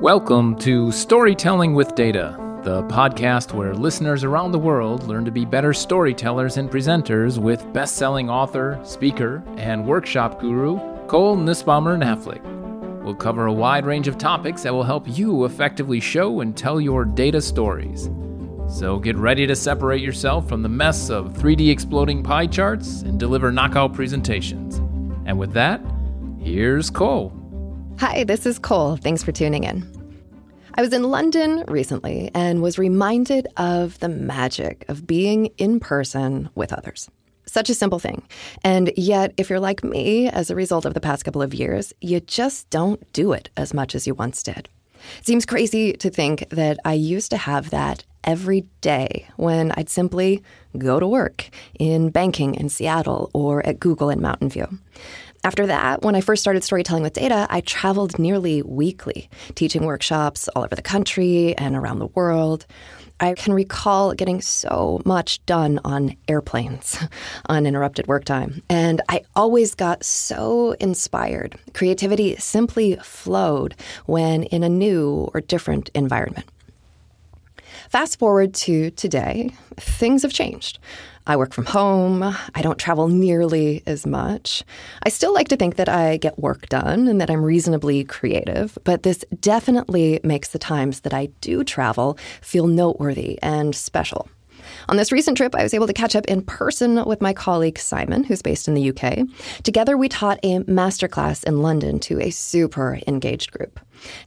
Welcome to Storytelling with Data, the podcast where listeners around the world learn to be better storytellers and presenters with best selling author, speaker, and workshop guru Cole Nussbaumer Knaflic. We'll cover a wide range of topics that will help you effectively show and tell your data stories. So get ready to separate yourself from the mess of 3D exploding pie charts and deliver knockout presentations. And with that, here's Cole. Hi, this is Cole. Thanks for tuning in. I was in London recently and was reminded of the magic of being in person with others. Such a simple thing. And yet, if you're like me, as a result of the past couple of years, you just don't do it as much as you once did. It seems crazy to think that I used to have that every day when I'd simply go to work in banking in Seattle or at Google in Mountain View. After that, when I first started storytelling with data, I traveled nearly weekly, teaching workshops all over the country and around the world. I can recall getting so much done on airplanes, uninterrupted work time. And I always got so inspired. Creativity simply flowed when in a new or different environment. Fast forward to today, things have changed. I work from home. I don't travel nearly as much. I still like to think that I get work done and that I'm reasonably creative, but this definitely makes the times that I do travel feel noteworthy and special. On this recent trip, I was able to catch up in person with my colleague Simon, who's based in the UK. Together, we taught a masterclass in London to a super engaged group.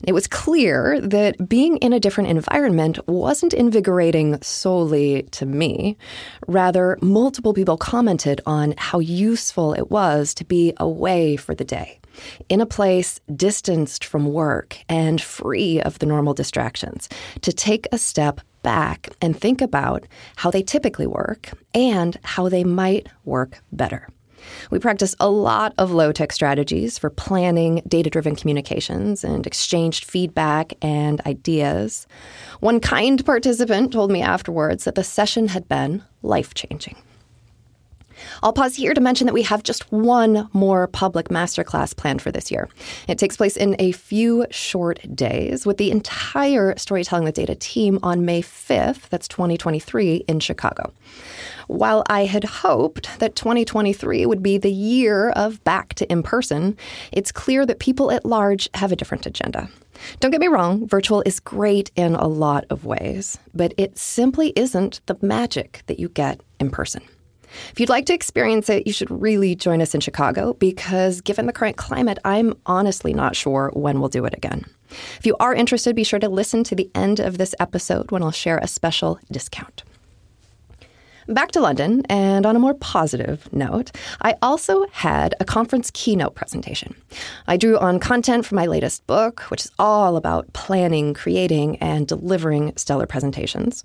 It was clear that being in a different environment wasn't invigorating solely to me. Rather, multiple people commented on how useful it was to be away for the day in a place distanced from work and free of the normal distractions, to take a step back and think about how they typically work and how they might work better. We practice a lot of low tech strategies for planning data driven communications and exchanged feedback and ideas. One kind participant told me afterwards that the session had been life changing. I'll pause here to mention that we have just one more public masterclass planned for this year. It takes place in a few short days with the entire Storytelling with Data team on May 5th, that's 2023, in Chicago. While I had hoped that 2023 would be the year of back to in person, it's clear that people at large have a different agenda. Don't get me wrong, virtual is great in a lot of ways, but it simply isn't the magic that you get in person. If you'd like to experience it, you should really join us in Chicago because, given the current climate, I'm honestly not sure when we'll do it again. If you are interested, be sure to listen to the end of this episode when I'll share a special discount. Back to London, and on a more positive note, I also had a conference keynote presentation. I drew on content from my latest book, which is all about planning, creating, and delivering stellar presentations.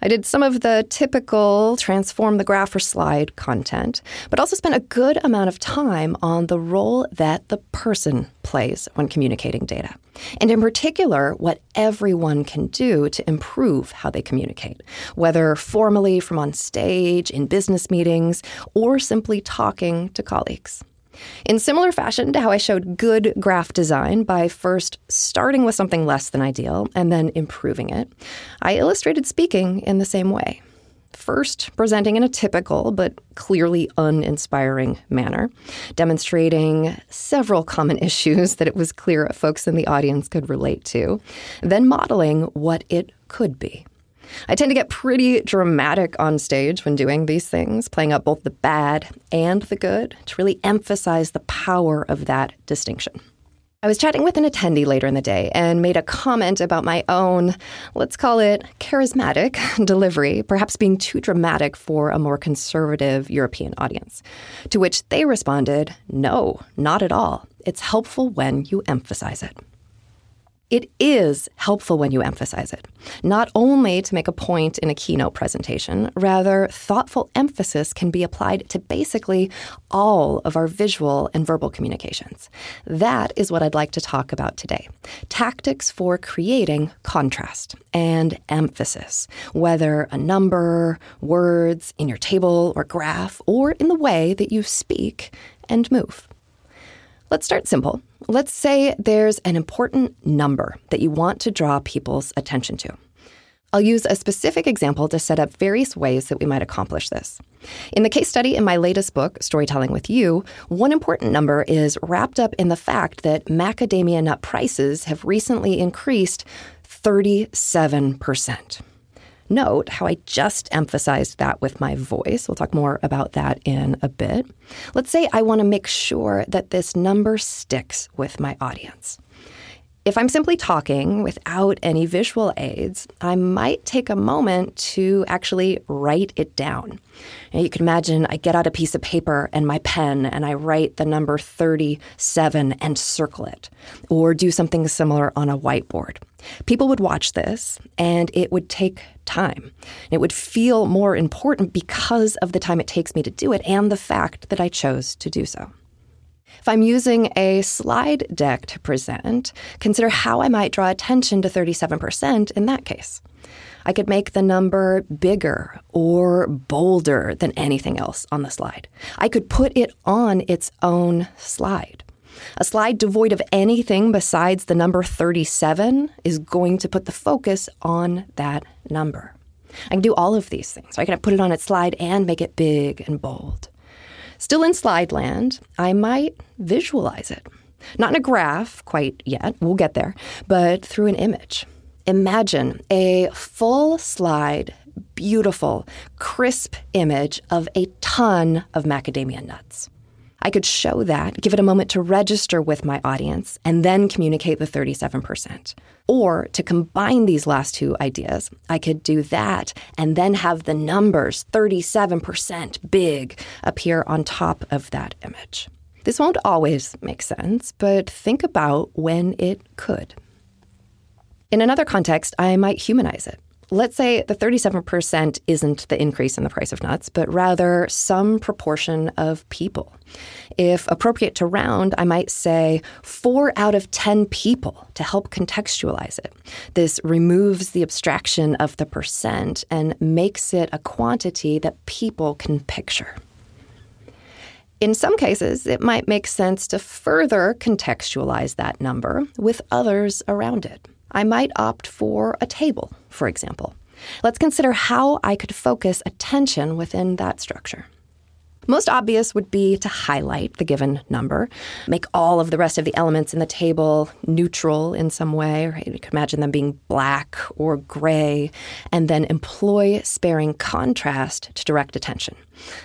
I did some of the typical transform the graph or slide content, but also spent a good amount of time on the role that the person plays when communicating data. And in particular, what everyone can do to improve how they communicate, whether formally from on stage, in business meetings, or simply talking to colleagues. In similar fashion to how I showed good graph design by first starting with something less than ideal and then improving it, I illustrated speaking in the same way first presenting in a typical but clearly uninspiring manner, demonstrating several common issues that it was clear folks in the audience could relate to, then modeling what it could be. I tend to get pretty dramatic on stage when doing these things, playing up both the bad and the good to really emphasize the power of that distinction. I was chatting with an attendee later in the day and made a comment about my own, let's call it charismatic delivery, perhaps being too dramatic for a more conservative European audience. To which they responded, no, not at all. It's helpful when you emphasize it. It is helpful when you emphasize it, not only to make a point in a keynote presentation, rather, thoughtful emphasis can be applied to basically all of our visual and verbal communications. That is what I'd like to talk about today tactics for creating contrast and emphasis, whether a number, words, in your table or graph, or in the way that you speak and move. Let's start simple. Let's say there's an important number that you want to draw people's attention to. I'll use a specific example to set up various ways that we might accomplish this. In the case study in my latest book, Storytelling with You, one important number is wrapped up in the fact that macadamia nut prices have recently increased 37%. Note how I just emphasized that with my voice. We'll talk more about that in a bit. Let's say I want to make sure that this number sticks with my audience. If I'm simply talking without any visual aids, I might take a moment to actually write it down. Now, you can imagine I get out a piece of paper and my pen and I write the number 37 and circle it, or do something similar on a whiteboard. People would watch this and it would take time. It would feel more important because of the time it takes me to do it and the fact that I chose to do so. If I'm using a slide deck to present, consider how I might draw attention to 37% in that case. I could make the number bigger or bolder than anything else on the slide. I could put it on its own slide. A slide devoid of anything besides the number 37 is going to put the focus on that number. I can do all of these things. I can put it on its slide and make it big and bold. Still in slide land, I might visualize it. Not in a graph quite yet, we'll get there, but through an image. Imagine a full slide, beautiful, crisp image of a ton of macadamia nuts. I could show that, give it a moment to register with my audience, and then communicate the 37%. Or to combine these last two ideas, I could do that and then have the numbers 37% big appear on top of that image. This won't always make sense, but think about when it could. In another context, I might humanize it. Let's say the 37% isn't the increase in the price of nuts, but rather some proportion of people. If appropriate to round, I might say four out of 10 people to help contextualize it. This removes the abstraction of the percent and makes it a quantity that people can picture. In some cases, it might make sense to further contextualize that number with others around it. I might opt for a table, for example. Let's consider how I could focus attention within that structure. Most obvious would be to highlight the given number, make all of the rest of the elements in the table neutral in some way. Right? You could imagine them being black or gray, and then employ sparing contrast to direct attention.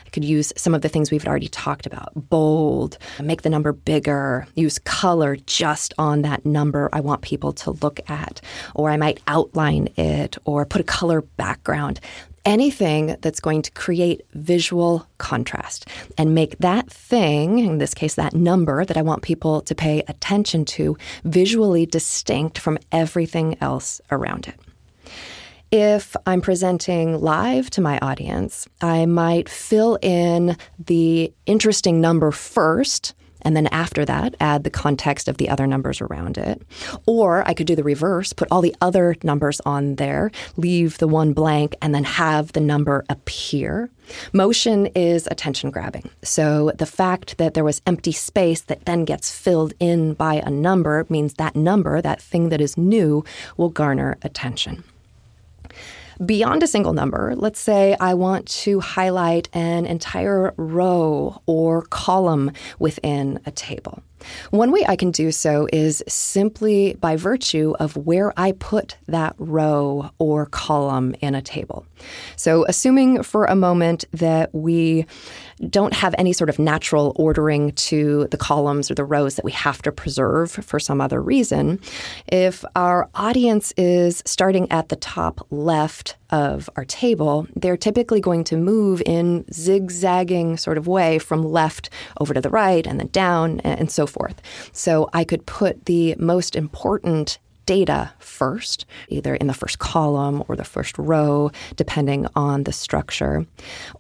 I could use some of the things we've already talked about bold, make the number bigger, use color just on that number I want people to look at, or I might outline it or put a color background anything that's going to create visual contrast and make that thing, in this case, that number that I want people to pay attention to, visually distinct from everything else around it. If I'm presenting live to my audience, I might fill in the interesting number first and then after that, add the context of the other numbers around it. Or I could do the reverse, put all the other numbers on there, leave the one blank, and then have the number appear. Motion is attention grabbing. So the fact that there was empty space that then gets filled in by a number means that number, that thing that is new, will garner attention. Beyond a single number, let's say I want to highlight an entire row or column within a table. One way I can do so is simply by virtue of where I put that row or column in a table. So, assuming for a moment that we don't have any sort of natural ordering to the columns or the rows that we have to preserve for some other reason, if our audience is starting at the top left of our table, they're typically going to move in zigzagging sort of way from left over to the right and then down and so forth. So I could put the most important data first, either in the first column or the first row, depending on the structure.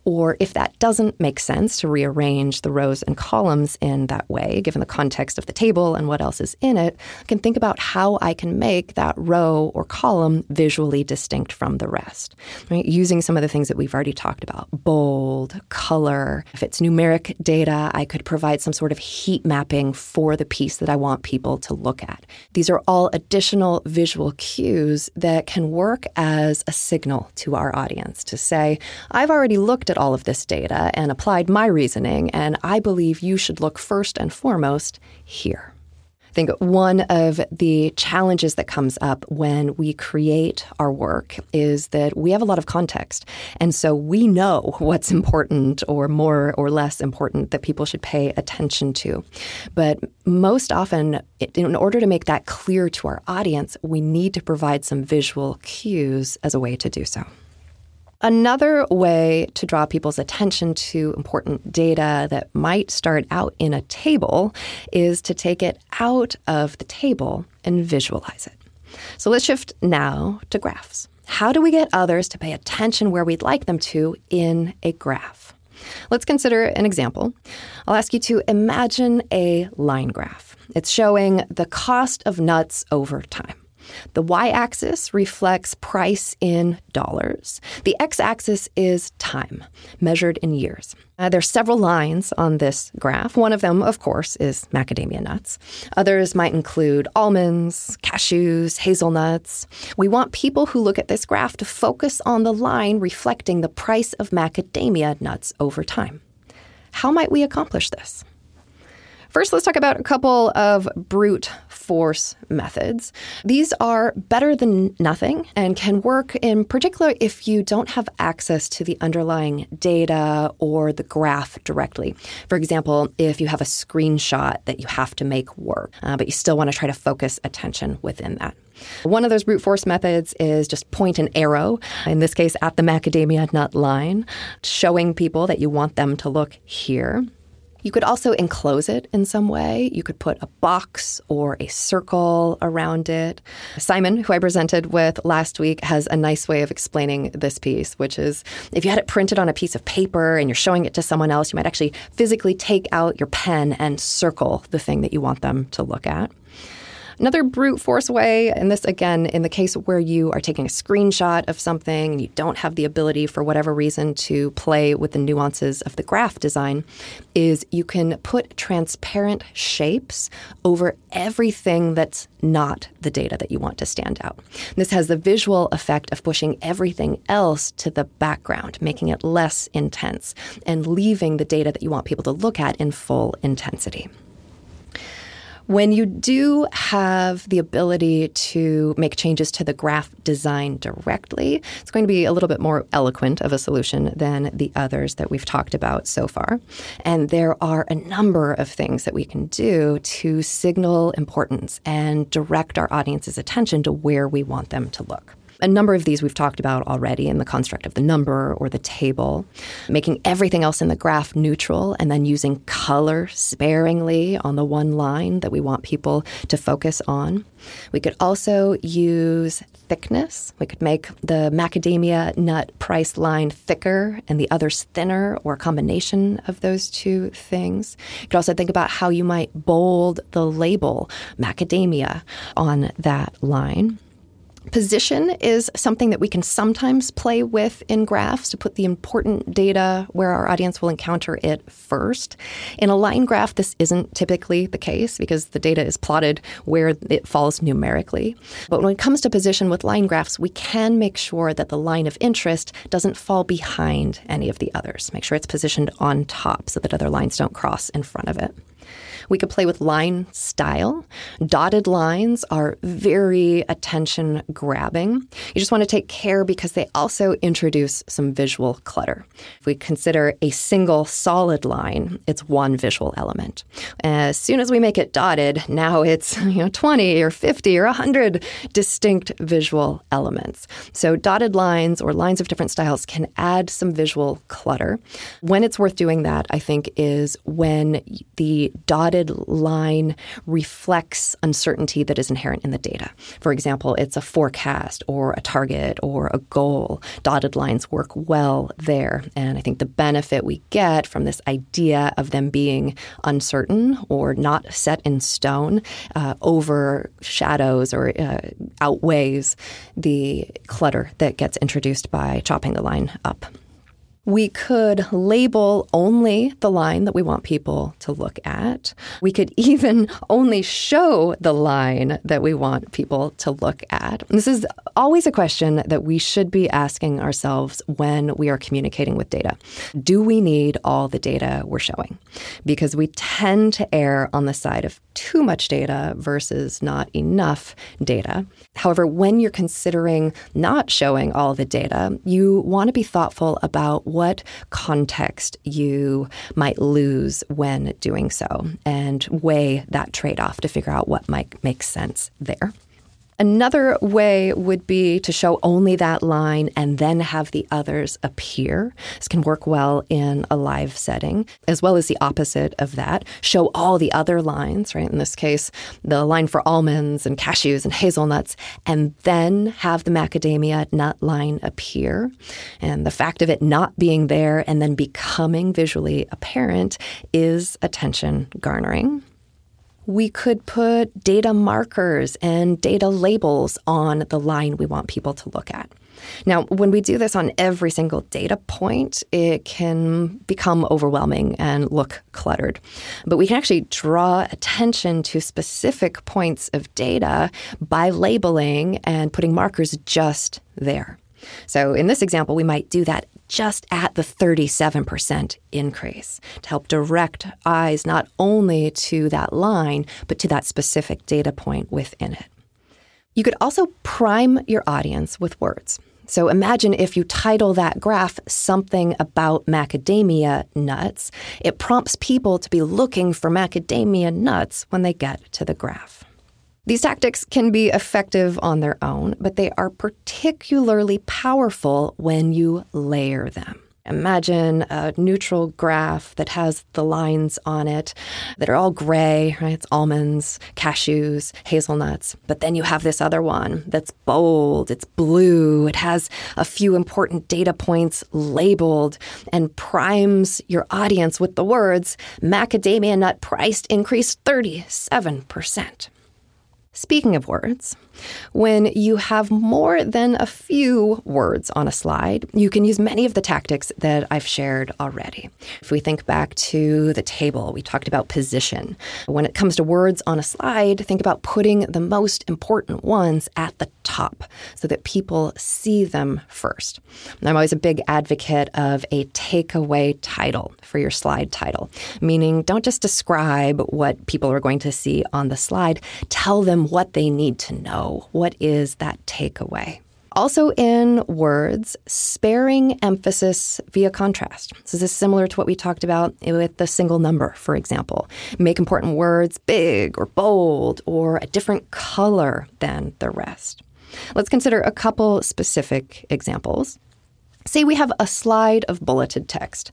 Or if that doesn't make sense to rearrange the rows and columns in that way, given the context of the table and what else is in it, I can think about how I can make that row or column visually distinct from the rest. Right? Using some of the things that we've already talked about bold, color. If it's numeric data, I could provide some sort of heat mapping for the piece that I want people to look at. These are all additional visual cues that can work as a signal to our audience to say, I've already looked at all of this data and applied my reasoning, and I believe you should look first and foremost here. I think one of the challenges that comes up when we create our work is that we have a lot of context. And so we know what's important or more or less important that people should pay attention to. But most often, in order to make that clear to our audience, we need to provide some visual cues as a way to do so. Another way to draw people's attention to important data that might start out in a table is to take it out of the table and visualize it. So let's shift now to graphs. How do we get others to pay attention where we'd like them to in a graph? Let's consider an example. I'll ask you to imagine a line graph. It's showing the cost of nuts over time. The y axis reflects price in dollars. The x axis is time, measured in years. Uh, there are several lines on this graph. One of them, of course, is macadamia nuts. Others might include almonds, cashews, hazelnuts. We want people who look at this graph to focus on the line reflecting the price of macadamia nuts over time. How might we accomplish this? First, let's talk about a couple of brute force methods. These are better than nothing and can work in particular if you don't have access to the underlying data or the graph directly. For example, if you have a screenshot that you have to make work, uh, but you still want to try to focus attention within that. One of those brute force methods is just point an arrow, in this case at the macadamia nut line, showing people that you want them to look here. You could also enclose it in some way. You could put a box or a circle around it. Simon, who I presented with last week, has a nice way of explaining this piece, which is if you had it printed on a piece of paper and you're showing it to someone else, you might actually physically take out your pen and circle the thing that you want them to look at. Another brute force way, and this again, in the case where you are taking a screenshot of something and you don't have the ability for whatever reason to play with the nuances of the graph design, is you can put transparent shapes over everything that's not the data that you want to stand out. This has the visual effect of pushing everything else to the background, making it less intense, and leaving the data that you want people to look at in full intensity. When you do have the ability to make changes to the graph design directly, it's going to be a little bit more eloquent of a solution than the others that we've talked about so far. And there are a number of things that we can do to signal importance and direct our audience's attention to where we want them to look. A number of these we've talked about already in the construct of the number or the table, making everything else in the graph neutral, and then using color sparingly on the one line that we want people to focus on. We could also use thickness. We could make the macadamia nut price line thicker and the others thinner, or a combination of those two things. You could also think about how you might bold the label macadamia on that line. Position is something that we can sometimes play with in graphs to put the important data where our audience will encounter it first. In a line graph, this isn't typically the case because the data is plotted where it falls numerically. But when it comes to position with line graphs, we can make sure that the line of interest doesn't fall behind any of the others. Make sure it's positioned on top so that other lines don't cross in front of it. We could play with line style. Dotted lines are very attention grabbing. You just want to take care because they also introduce some visual clutter. If we consider a single solid line, it's one visual element. As soon as we make it dotted, now it's you know 20 or 50 or 100 distinct visual elements. So dotted lines or lines of different styles can add some visual clutter. When it's worth doing that, I think, is when the dotted dotted line reflects uncertainty that is inherent in the data. For example, it's a forecast or a target or a goal. Dotted lines work well there. And I think the benefit we get from this idea of them being uncertain or not set in stone uh, overshadows or uh, outweighs the clutter that gets introduced by chopping the line up. We could label only the line that we want people to look at. We could even only show the line that we want people to look at. This is always a question that we should be asking ourselves when we are communicating with data. Do we need all the data we're showing? Because we tend to err on the side of too much data versus not enough data. However, when you're considering not showing all the data, you want to be thoughtful about what context you might lose when doing so and weigh that trade off to figure out what might make sense there. Another way would be to show only that line and then have the others appear. This can work well in a live setting, as well as the opposite of that. Show all the other lines, right? In this case, the line for almonds and cashews and hazelnuts, and then have the macadamia nut line appear. And the fact of it not being there and then becoming visually apparent is attention garnering we could put data markers and data labels on the line we want people to look at. Now, when we do this on every single data point, it can become overwhelming and look cluttered. But we can actually draw attention to specific points of data by labeling and putting markers just there. So in this example, we might do that just at the 37% increase to help direct eyes not only to that line, but to that specific data point within it. You could also prime your audience with words. So imagine if you title that graph something about macadamia nuts, it prompts people to be looking for macadamia nuts when they get to the graph. These tactics can be effective on their own, but they are particularly powerful when you layer them. Imagine a neutral graph that has the lines on it that are all gray, right? It's almonds, cashews, hazelnuts. But then you have this other one that's bold, it's blue, it has a few important data points labeled and primes your audience with the words macadamia nut price increased 37%. Speaking of words, when you have more than a few words on a slide, you can use many of the tactics that I've shared already. If we think back to the table, we talked about position. When it comes to words on a slide, think about putting the most important ones at the top so that people see them first. I'm always a big advocate of a takeaway title for your slide title, meaning don't just describe what people are going to see on the slide, tell them what they need to know what is that takeaway? Also, in words, sparing emphasis via contrast. So, this is similar to what we talked about with the single number, for example. Make important words big or bold or a different color than the rest. Let's consider a couple specific examples. Say we have a slide of bulleted text.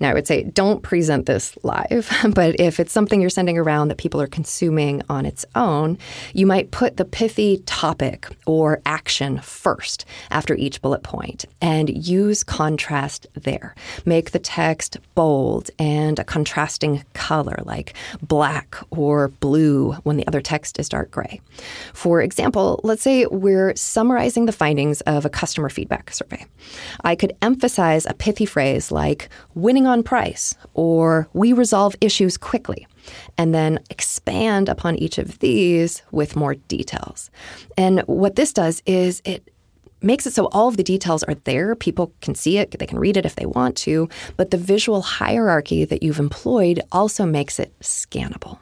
Now, I would say don't present this live, but if it's something you're sending around that people are consuming on its own, you might put the pithy topic or action first after each bullet point and use contrast there. Make the text bold and a contrasting color like black or blue when the other text is dark gray. For example, let's say we're summarizing the findings of a customer feedback survey. I could emphasize a pithy phrase like winning on price or we resolve issues quickly, and then expand upon each of these with more details. And what this does is it makes it so all of the details are there. People can see it, they can read it if they want to, but the visual hierarchy that you've employed also makes it scannable.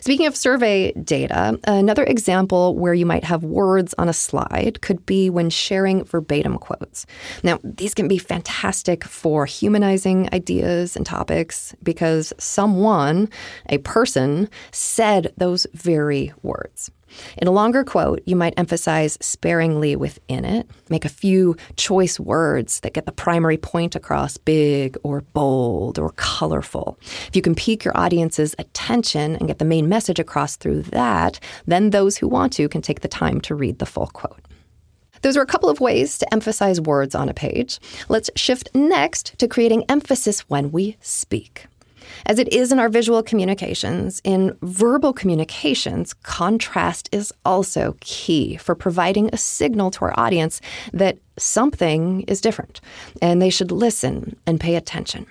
Speaking of survey data, another example where you might have words on a slide could be when sharing verbatim quotes. Now, these can be fantastic for humanizing ideas and topics because someone, a person, said those very words. In a longer quote, you might emphasize sparingly within it, make a few choice words that get the primary point across big or bold or colorful. If you can pique your audience's attention and get the main message across through that, then those who want to can take the time to read the full quote. Those are a couple of ways to emphasize words on a page. Let's shift next to creating emphasis when we speak. As it is in our visual communications, in verbal communications, contrast is also key for providing a signal to our audience that something is different and they should listen and pay attention.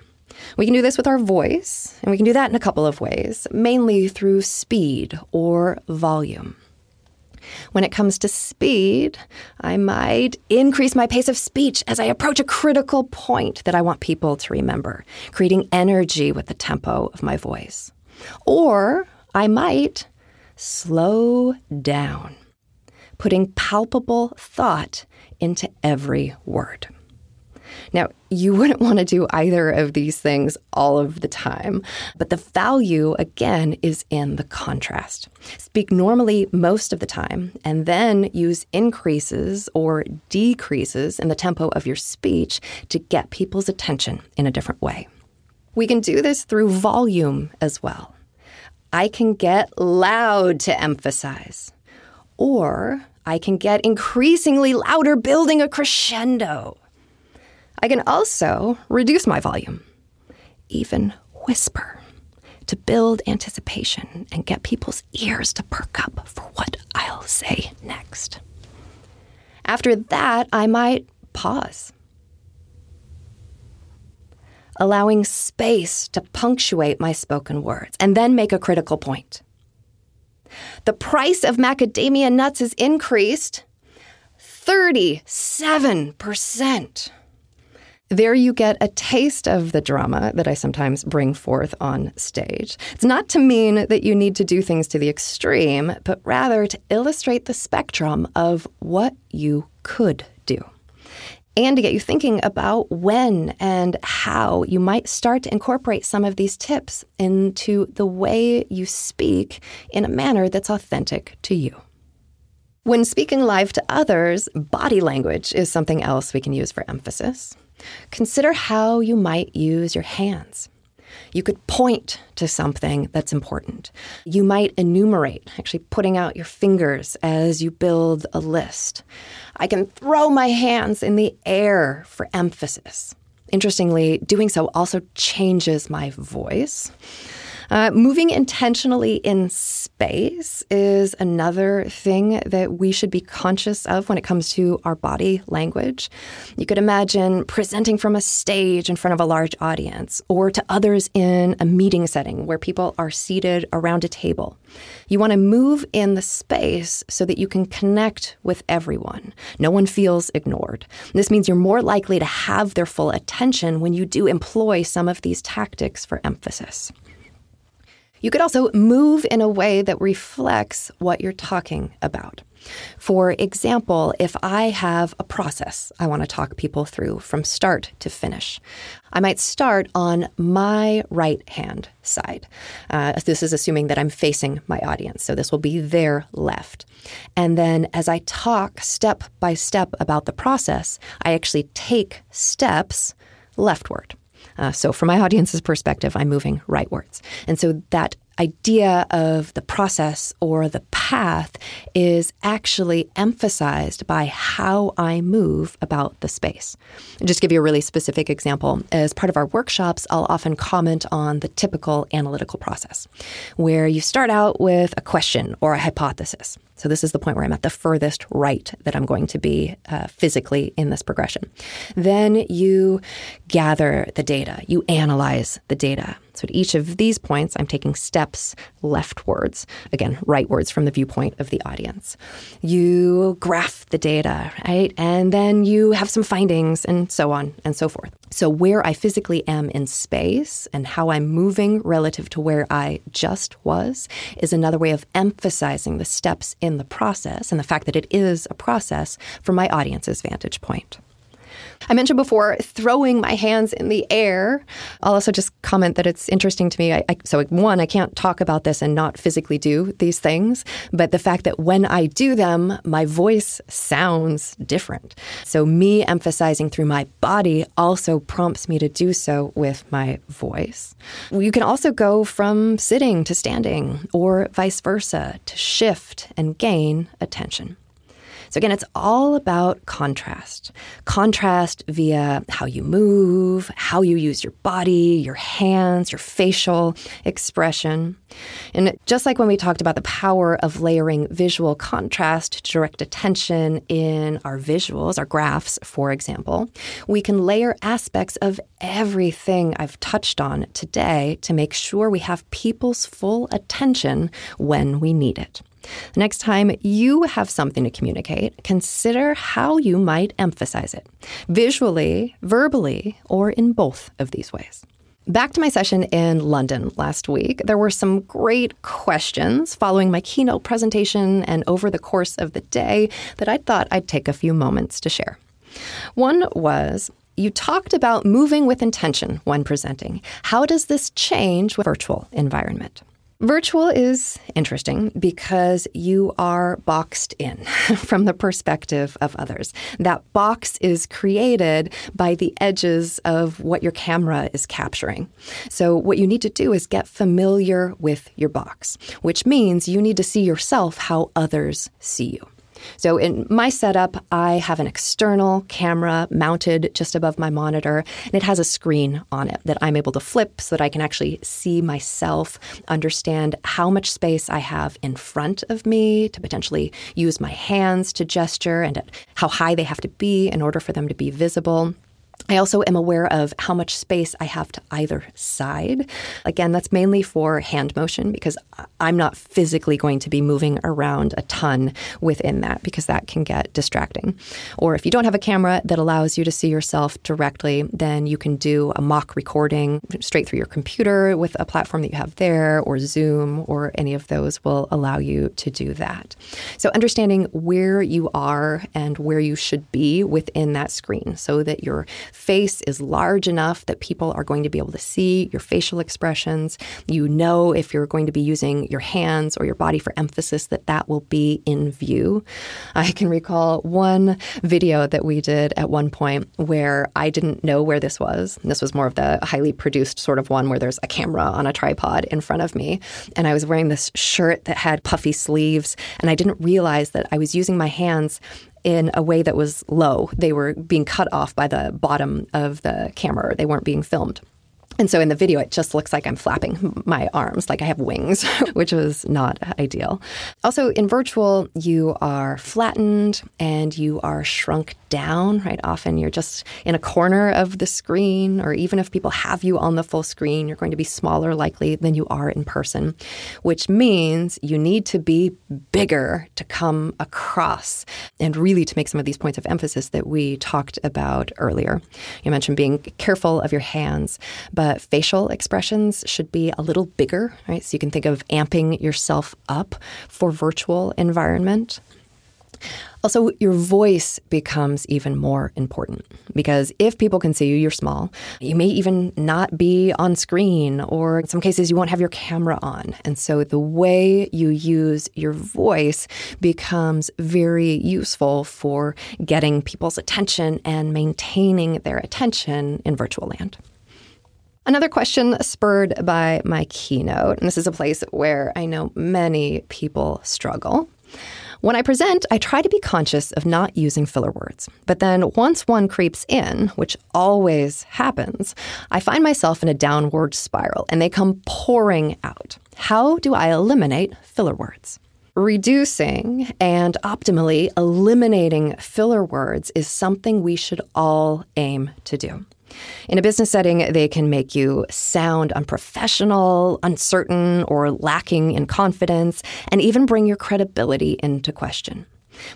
We can do this with our voice, and we can do that in a couple of ways, mainly through speed or volume. When it comes to speed, I might increase my pace of speech as I approach a critical point that I want people to remember, creating energy with the tempo of my voice. Or I might slow down, putting palpable thought into every word. Now, you wouldn't want to do either of these things all of the time, but the value, again, is in the contrast. Speak normally most of the time, and then use increases or decreases in the tempo of your speech to get people's attention in a different way. We can do this through volume as well. I can get loud to emphasize, or I can get increasingly louder, building a crescendo. I can also reduce my volume, even whisper, to build anticipation and get people's ears to perk up for what I'll say next. After that, I might pause, allowing space to punctuate my spoken words, and then make a critical point. The price of macadamia nuts is increased 37%. There you get a taste of the drama that I sometimes bring forth on stage. It's not to mean that you need to do things to the extreme, but rather to illustrate the spectrum of what you could do. And to get you thinking about when and how you might start to incorporate some of these tips into the way you speak in a manner that's authentic to you. When speaking live to others, body language is something else we can use for emphasis. Consider how you might use your hands. You could point to something that's important. You might enumerate, actually putting out your fingers as you build a list. I can throw my hands in the air for emphasis. Interestingly, doing so also changes my voice. Uh, moving intentionally in space is another thing that we should be conscious of when it comes to our body language. You could imagine presenting from a stage in front of a large audience or to others in a meeting setting where people are seated around a table. You want to move in the space so that you can connect with everyone. No one feels ignored. This means you're more likely to have their full attention when you do employ some of these tactics for emphasis. You could also move in a way that reflects what you're talking about. For example, if I have a process I want to talk people through from start to finish, I might start on my right hand side. Uh, this is assuming that I'm facing my audience, so this will be their left. And then as I talk step by step about the process, I actually take steps leftward. Uh, so, from my audience's perspective, I'm moving rightwards. And so that idea of the process or the path is actually emphasized by how I move about the space. I'll just give you a really specific example. As part of our workshops, I'll often comment on the typical analytical process, where you start out with a question or a hypothesis. So, this is the point where I'm at the furthest right that I'm going to be uh, physically in this progression. Then you gather the data, you analyze the data. So, at each of these points, I'm taking steps leftwards, again, rightwards from the viewpoint of the audience. You graph the data, right? And then you have some findings and so on and so forth. So, where I physically am in space and how I'm moving relative to where I just was is another way of emphasizing the steps in the process and the fact that it is a process from my audience's vantage point. I mentioned before throwing my hands in the air. I'll also just comment that it's interesting to me. I, I, so, one, I can't talk about this and not physically do these things, but the fact that when I do them, my voice sounds different. So, me emphasizing through my body also prompts me to do so with my voice. You can also go from sitting to standing or vice versa to shift and gain attention. So, again, it's all about contrast. Contrast via how you move, how you use your body, your hands, your facial expression. And just like when we talked about the power of layering visual contrast to direct attention in our visuals, our graphs, for example, we can layer aspects of everything I've touched on today to make sure we have people's full attention when we need it. Next time you have something to communicate, consider how you might emphasize it visually, verbally, or in both of these ways. Back to my session in London last week, there were some great questions following my keynote presentation and over the course of the day that I thought I'd take a few moments to share. One was you talked about moving with intention when presenting. How does this change with a virtual environment? Virtual is interesting because you are boxed in from the perspective of others. That box is created by the edges of what your camera is capturing. So, what you need to do is get familiar with your box, which means you need to see yourself how others see you. So in my setup, I have an external camera mounted just above my monitor, and it has a screen on it that I'm able to flip so that I can actually see myself, understand how much space I have in front of me to potentially use my hands to gesture and how high they have to be in order for them to be visible. I also am aware of how much space I have to either side. Again, that's mainly for hand motion because I'm not physically going to be moving around a ton within that because that can get distracting. Or if you don't have a camera that allows you to see yourself directly, then you can do a mock recording straight through your computer with a platform that you have there, or Zoom, or any of those will allow you to do that. So, understanding where you are and where you should be within that screen so that you're face is large enough that people are going to be able to see your facial expressions. You know if you're going to be using your hands or your body for emphasis that that will be in view. I can recall one video that we did at one point where I didn't know where this was. This was more of the highly produced sort of one where there's a camera on a tripod in front of me. And I was wearing this shirt that had puffy sleeves. And I didn't realize that I was using my hands in a way that was low. They were being cut off by the bottom of the camera, they weren't being filmed. And so in the video, it just looks like I'm flapping my arms, like I have wings, which was not ideal. Also, in virtual, you are flattened and you are shrunk down, right? Often you're just in a corner of the screen, or even if people have you on the full screen, you're going to be smaller likely than you are in person, which means you need to be bigger to come across and really to make some of these points of emphasis that we talked about earlier. You mentioned being careful of your hands, but uh, facial expressions should be a little bigger, right? So you can think of amping yourself up for virtual environment. Also, your voice becomes even more important because if people can see you, you're small. You may even not be on screen, or in some cases, you won't have your camera on. And so, the way you use your voice becomes very useful for getting people's attention and maintaining their attention in virtual land. Another question spurred by my keynote, and this is a place where I know many people struggle. When I present, I try to be conscious of not using filler words. But then once one creeps in, which always happens, I find myself in a downward spiral and they come pouring out. How do I eliminate filler words? Reducing and optimally eliminating filler words is something we should all aim to do. In a business setting, they can make you sound unprofessional, uncertain, or lacking in confidence, and even bring your credibility into question.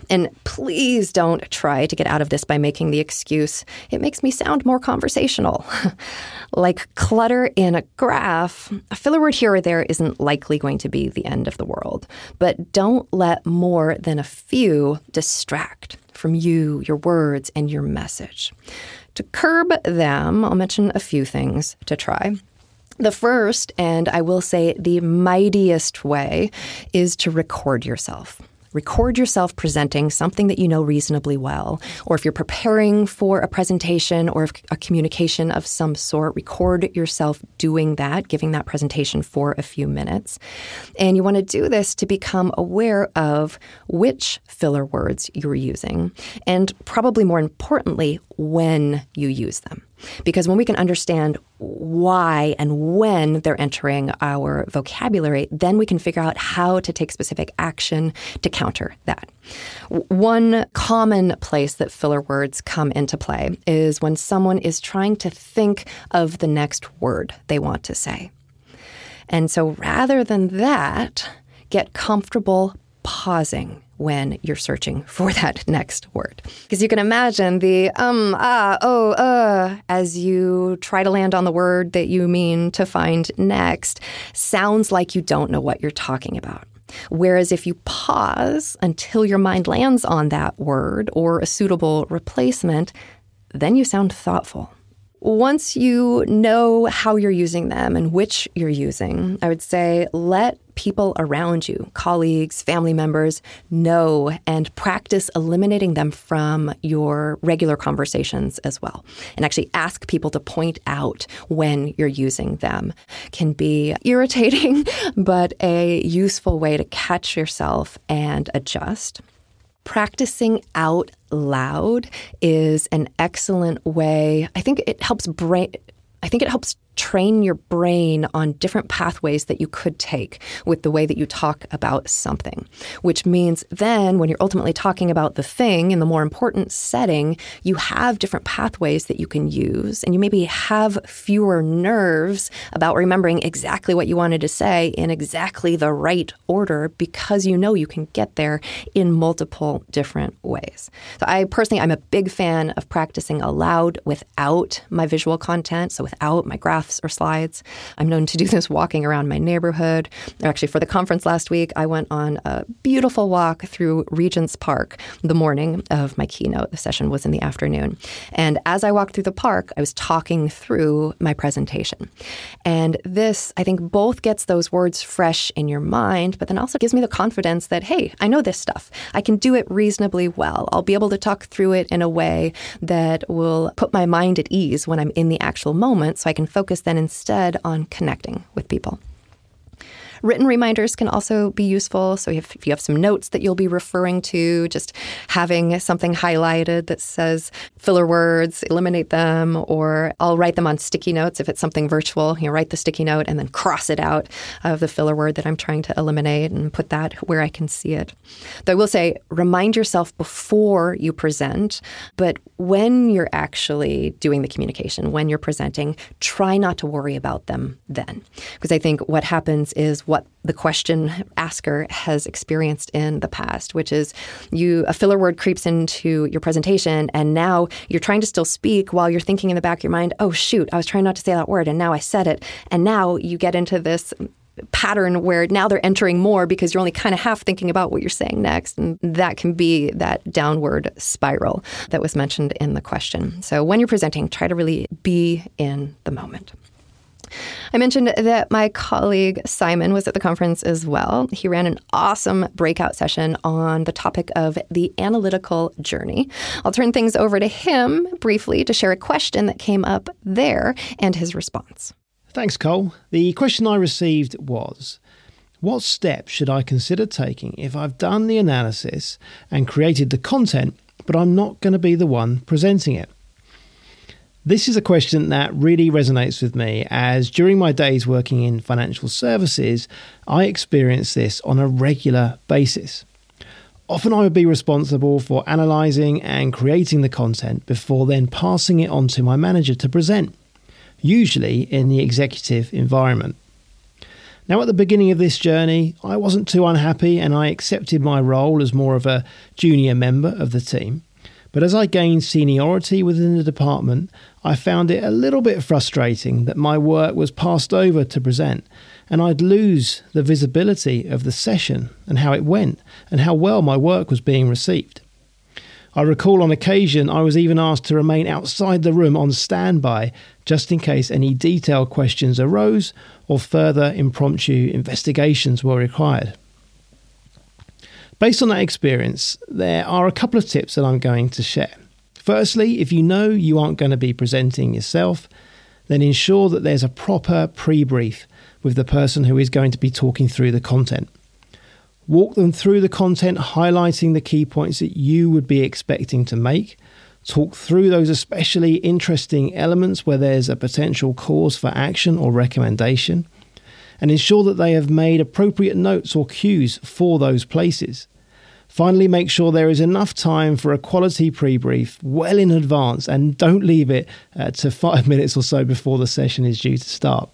And please don't try to get out of this by making the excuse, it makes me sound more conversational. like clutter in a graph, a filler word here or there isn't likely going to be the end of the world. But don't let more than a few distract. from you, your words, and your message. To curb them, I'll mention a few things to try. The first, and I will say the mightiest way, is to record yourself. Record yourself presenting something that you know reasonably well. Or if you're preparing for a presentation or a communication of some sort, record yourself doing that, giving that presentation for a few minutes. And you want to do this to become aware of which filler words you're using, and probably more importantly, when you use them. Because when we can understand why and when they're entering our vocabulary, then we can figure out how to take specific action to counter that. One common place that filler words come into play is when someone is trying to think of the next word they want to say. And so rather than that, get comfortable pausing when you're searching for that next word. Because you can imagine the um, ah, oh, uh, as you try to land on the word that you mean to find next, sounds like you don't know what you're talking about. Whereas if you pause until your mind lands on that word or a suitable replacement, then you sound thoughtful. Once you know how you're using them and which you're using, I would say let people around you, colleagues, family members, know and practice eliminating them from your regular conversations as well. And actually ask people to point out when you're using them. Can be irritating, but a useful way to catch yourself and adjust practicing out loud is an excellent way. I think it helps brain I think it helps train your brain on different pathways that you could take with the way that you talk about something, which means then when you're ultimately talking about the thing in the more important setting, you have different pathways that you can use. And you maybe have fewer nerves about remembering exactly what you wanted to say in exactly the right order because you know you can get there in multiple different ways. So I personally, I'm a big fan of practicing aloud without my visual content. So without my graphs or slides. I'm known to do this walking around my neighborhood. Actually, for the conference last week, I went on a beautiful walk through Regent's Park the morning of my keynote. The session was in the afternoon. And as I walked through the park, I was talking through my presentation. And this, I think, both gets those words fresh in your mind, but then also gives me the confidence that, hey, I know this stuff. I can do it reasonably well. I'll be able to talk through it in a way that will put my mind at ease when I'm in the actual moment so I can focus focus then instead on connecting with people. Written reminders can also be useful. So if, you have some notes that you'll be referring to, just having something highlighted that says filler words, eliminate them, or I'll write them on sticky notes if it's something virtual. You know, write the sticky note and then cross it out of the filler word that I'm trying to eliminate and put that where I can see it. Though I will say, remind yourself before you present, but when you're actually doing the communication, when you're presenting, try not to worry about them then. Because I think what happens is what the question asker has experienced in the past, which is you a filler word creeps into your presentation and now you're trying to still speak while you're thinking in the back of your mind, oh shoot, I was trying not to say that word and now I said it. And now you get into this pattern where now they're entering more because you're only kind of half thinking about what you're saying next. And that can be that downward spiral that was mentioned in the question. So when you're presenting, try to really be in the moment. I mentioned that my colleague Simon was at the conference as well. He ran an awesome breakout session on the topic of the analytical journey. I'll turn things over to him briefly to share a question that came up there and his response. Thanks, Cole. The question I received was What steps should I consider taking if I've done the analysis and created the content, but I'm not going to be the one presenting it? This is a question that really resonates with me as during my days working in financial services, I experience this on a regular basis. Often I would be responsible for analysing and creating the content before then passing it on to my manager to present, usually in the executive environment. Now, at the beginning of this journey, I wasn't too unhappy and I accepted my role as more of a junior member of the team. But as I gained seniority within the department, I found it a little bit frustrating that my work was passed over to present, and I'd lose the visibility of the session and how it went, and how well my work was being received. I recall on occasion I was even asked to remain outside the room on standby just in case any detailed questions arose or further impromptu investigations were required. Based on that experience, there are a couple of tips that I'm going to share. Firstly, if you know you aren't going to be presenting yourself, then ensure that there's a proper pre brief with the person who is going to be talking through the content. Walk them through the content, highlighting the key points that you would be expecting to make. Talk through those especially interesting elements where there's a potential cause for action or recommendation and ensure that they have made appropriate notes or cues for those places. Finally, make sure there is enough time for a quality pre brief well in advance and don't leave it uh, to five minutes or so before the session is due to start.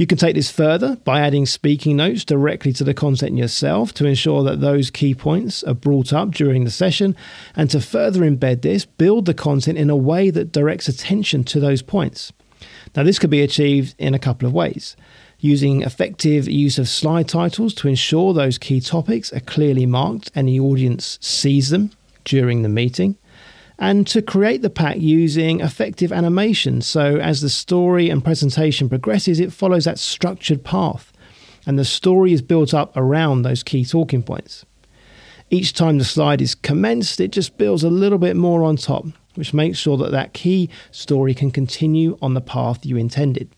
You can take this further by adding speaking notes directly to the content yourself to ensure that those key points are brought up during the session. And to further embed this, build the content in a way that directs attention to those points. Now, this could be achieved in a couple of ways using effective use of slide titles to ensure those key topics are clearly marked and the audience sees them during the meeting. And to create the pack using effective animation. So, as the story and presentation progresses, it follows that structured path and the story is built up around those key talking points. Each time the slide is commenced, it just builds a little bit more on top, which makes sure that that key story can continue on the path you intended.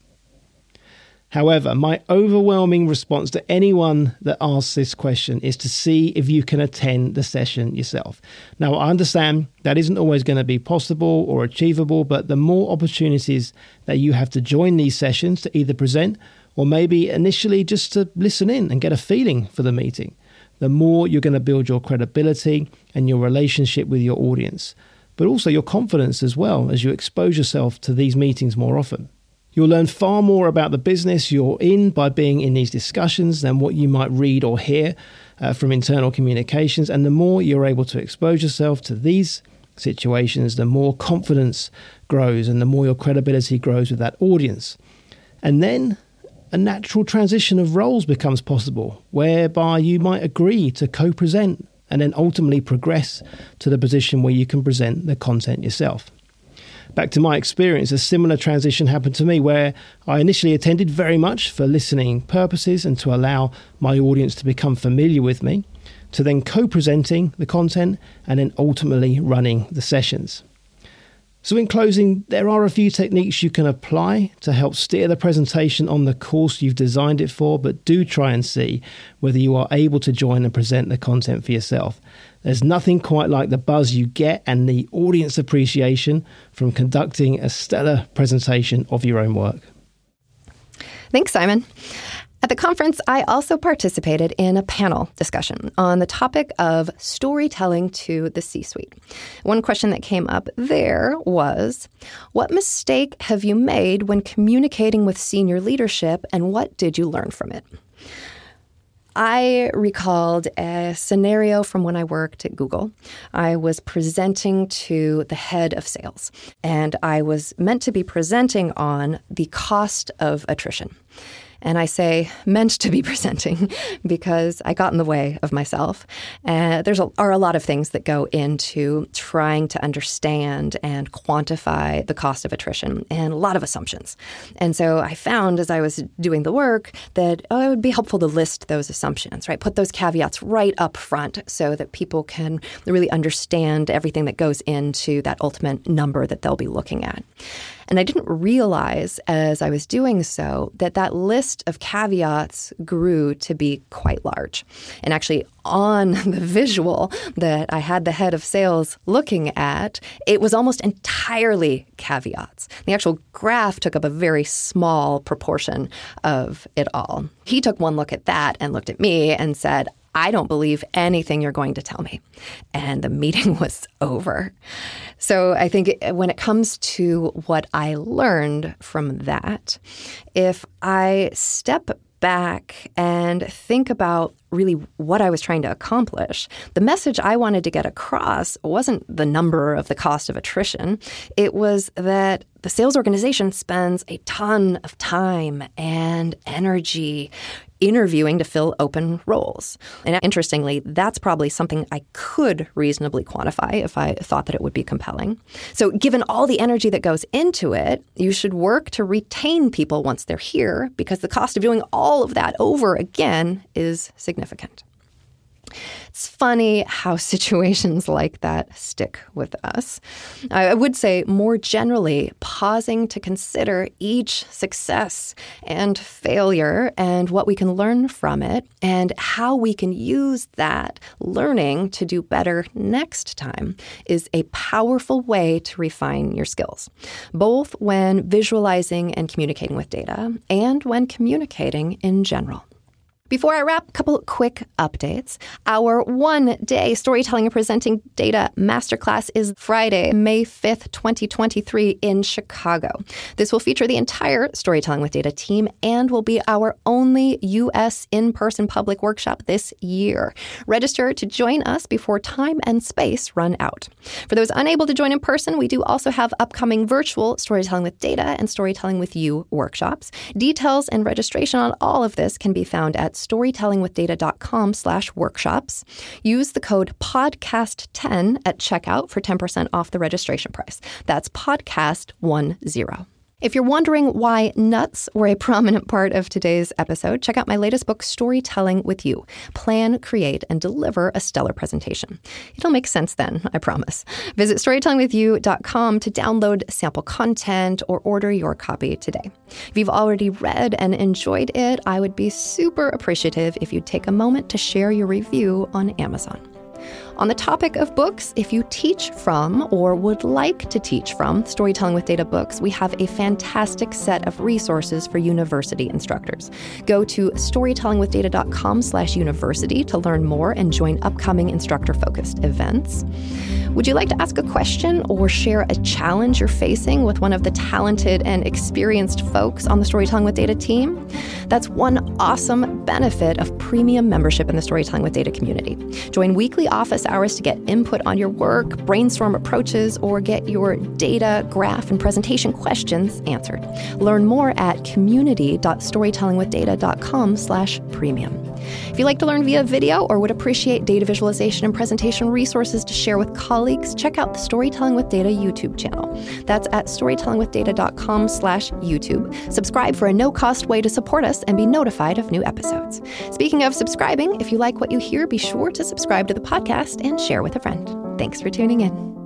However, my overwhelming response to anyone that asks this question is to see if you can attend the session yourself. Now, I understand that isn't always going to be possible or achievable, but the more opportunities that you have to join these sessions to either present or maybe initially just to listen in and get a feeling for the meeting, the more you're going to build your credibility and your relationship with your audience, but also your confidence as well as you expose yourself to these meetings more often. You'll learn far more about the business you're in by being in these discussions than what you might read or hear uh, from internal communications. And the more you're able to expose yourself to these situations, the more confidence grows and the more your credibility grows with that audience. And then a natural transition of roles becomes possible, whereby you might agree to co present and then ultimately progress to the position where you can present the content yourself back to my experience, a similar transition happened to me where I initially attended very much for listening purposes and to allow my audience to become familiar with me, to then co presenting the content and then ultimately running the sessions. So, in closing, there are a few techniques you can apply to help steer the presentation on the course you've designed it for, but do try and see whether you are able to join and present the content for yourself. There's nothing quite like the buzz you get and the audience appreciation from conducting a stellar presentation of your own work. Thanks, Simon. At the conference, I also participated in a panel discussion on the topic of storytelling to the C suite. One question that came up there was What mistake have you made when communicating with senior leadership, and what did you learn from it? I recalled a scenario from when I worked at Google. I was presenting to the head of sales, and I was meant to be presenting on the cost of attrition. And I say meant to be presenting because I got in the way of myself. Uh, there's a, are a lot of things that go into trying to understand and quantify the cost of attrition and a lot of assumptions. And so I found as I was doing the work that oh, it would be helpful to list those assumptions, right? Put those caveats right up front so that people can really understand everything that goes into that ultimate number that they'll be looking at. And I didn't realize as I was doing so that that list of caveats grew to be quite large. And actually, on the visual that I had the head of sales looking at, it was almost entirely caveats. The actual graph took up a very small proportion of it all. He took one look at that and looked at me and said, I don't believe anything you're going to tell me. And the meeting was over. So I think when it comes to what I learned from that, if I step back and think about really what I was trying to accomplish. The message I wanted to get across wasn't the number of the cost of attrition, it was that the sales organization spends a ton of time and energy interviewing to fill open roles. And interestingly, that's probably something I could reasonably quantify if I thought that it would be compelling. So, given all the energy that goes into it, you should work to retain people once they're here because the cost of doing all of that over again is significant. It's funny how situations like that stick with us. I would say, more generally, pausing to consider each success and failure and what we can learn from it and how we can use that learning to do better next time is a powerful way to refine your skills, both when visualizing and communicating with data and when communicating in general. Before I wrap, a couple quick updates. Our one day storytelling and presenting data masterclass is Friday, May 5th, 2023, in Chicago. This will feature the entire Storytelling with Data team and will be our only U.S. in person public workshop this year. Register to join us before time and space run out. For those unable to join in person, we do also have upcoming virtual Storytelling with Data and Storytelling with You workshops. Details and registration on all of this can be found at storytellingwithdata.com slash workshops. Use the code podcast10 at checkout for 10% off the registration price. That's podcast10. If you're wondering why nuts were a prominent part of today's episode, check out my latest book, Storytelling with You Plan, Create, and Deliver a Stellar Presentation. It'll make sense then, I promise. Visit storytellingwithyou.com to download sample content or order your copy today. If you've already read and enjoyed it, I would be super appreciative if you'd take a moment to share your review on Amazon. On the topic of books, if you teach from or would like to teach from Storytelling with Data books, we have a fantastic set of resources for university instructors. Go to storytellingwithdata.com slash university to learn more and join upcoming instructor-focused events. Would you like to ask a question or share a challenge you're facing with one of the talented and experienced folks on the Storytelling with Data team? That's one awesome benefit of premium membership in the Storytelling with Data community. Join weekly office hours to get input on your work, brainstorm approaches, or get your data, graph, and presentation questions answered. Learn more at community.storytellingwithdata.com slash premium. If you like to learn via video or would appreciate data visualization and presentation resources to share with colleagues, check out the Storytelling with Data YouTube channel. That's at storytellingwithdata.com slash YouTube. Subscribe for a no-cost way to support us and be notified of new episodes. Speaking of subscribing, if you like what you hear, be sure to subscribe to the podcast and share with a friend. Thanks for tuning in.